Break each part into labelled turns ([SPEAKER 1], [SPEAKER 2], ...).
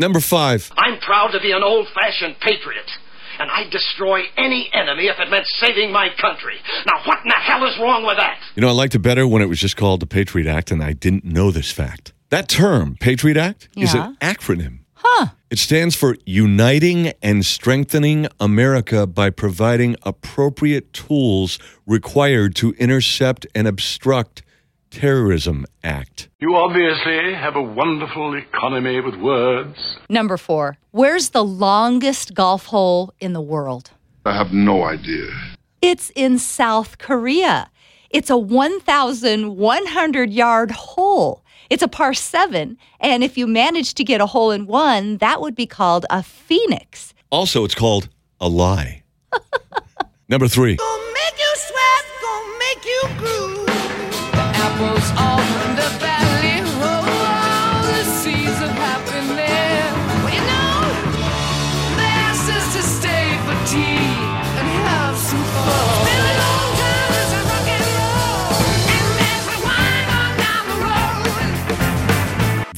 [SPEAKER 1] Number five.
[SPEAKER 2] I'm proud to be an old fashioned patriot. And I'd destroy any enemy if it meant saving my country. Now, what in the hell is wrong with that?
[SPEAKER 1] You know, I liked it better when it was just called the Patriot Act, and I didn't know this fact. That term, Patriot Act, is an acronym.
[SPEAKER 3] Huh.
[SPEAKER 1] It stands for Uniting and Strengthening America by providing appropriate tools required to intercept and obstruct Terrorism Act.
[SPEAKER 4] You obviously have a wonderful economy with words.
[SPEAKER 3] Number four. Where's the longest golf hole in the world?
[SPEAKER 5] I have no idea.
[SPEAKER 3] It's in South Korea. It's a 1,100 yard hole. It's a par seven. And if you manage to get a hole in one, that would be called a phoenix.
[SPEAKER 1] Also, it's called a lie. Number three.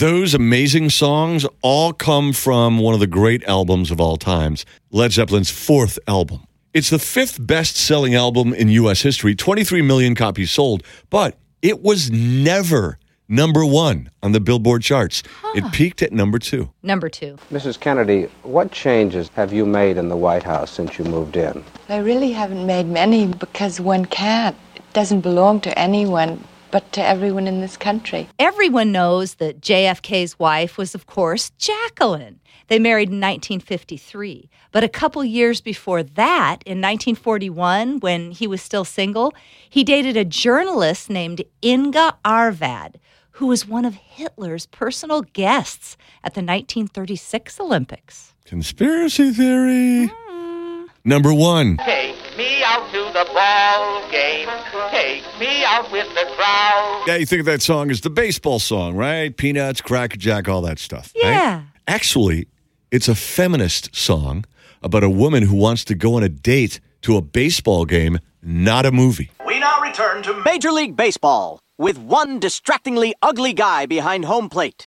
[SPEAKER 1] Those amazing songs all come from one of the great albums of all times, Led Zeppelin's fourth album. It's the fifth best selling album in U.S. history, 23 million copies sold, but it was never number one on the Billboard charts. It peaked at number two.
[SPEAKER 3] Number two.
[SPEAKER 6] Mrs. Kennedy, what changes have you made in the White House since you moved in?
[SPEAKER 7] I really haven't made many because one can't. It doesn't belong to anyone but to everyone in this country.
[SPEAKER 3] Everyone knows that JFK's wife was, of course, Jacqueline. They married in 1953. But a couple years before that, in 1941, when he was still single, he dated a journalist named Inga Arvad, who was one of Hitler's personal guests at the 1936 Olympics.
[SPEAKER 1] Conspiracy theory. Hmm. Number one.
[SPEAKER 8] Take me out to the ball game. Take me out with the crowd.
[SPEAKER 1] Yeah, you think of that song as the baseball song, right? Peanuts, Cracker Jack, all that stuff. right?
[SPEAKER 3] Yeah.
[SPEAKER 1] Actually, it's a feminist song about a woman who wants to go on a date to a baseball game, not a movie.
[SPEAKER 9] We now return to Major League Baseball with one distractingly ugly guy behind home plate.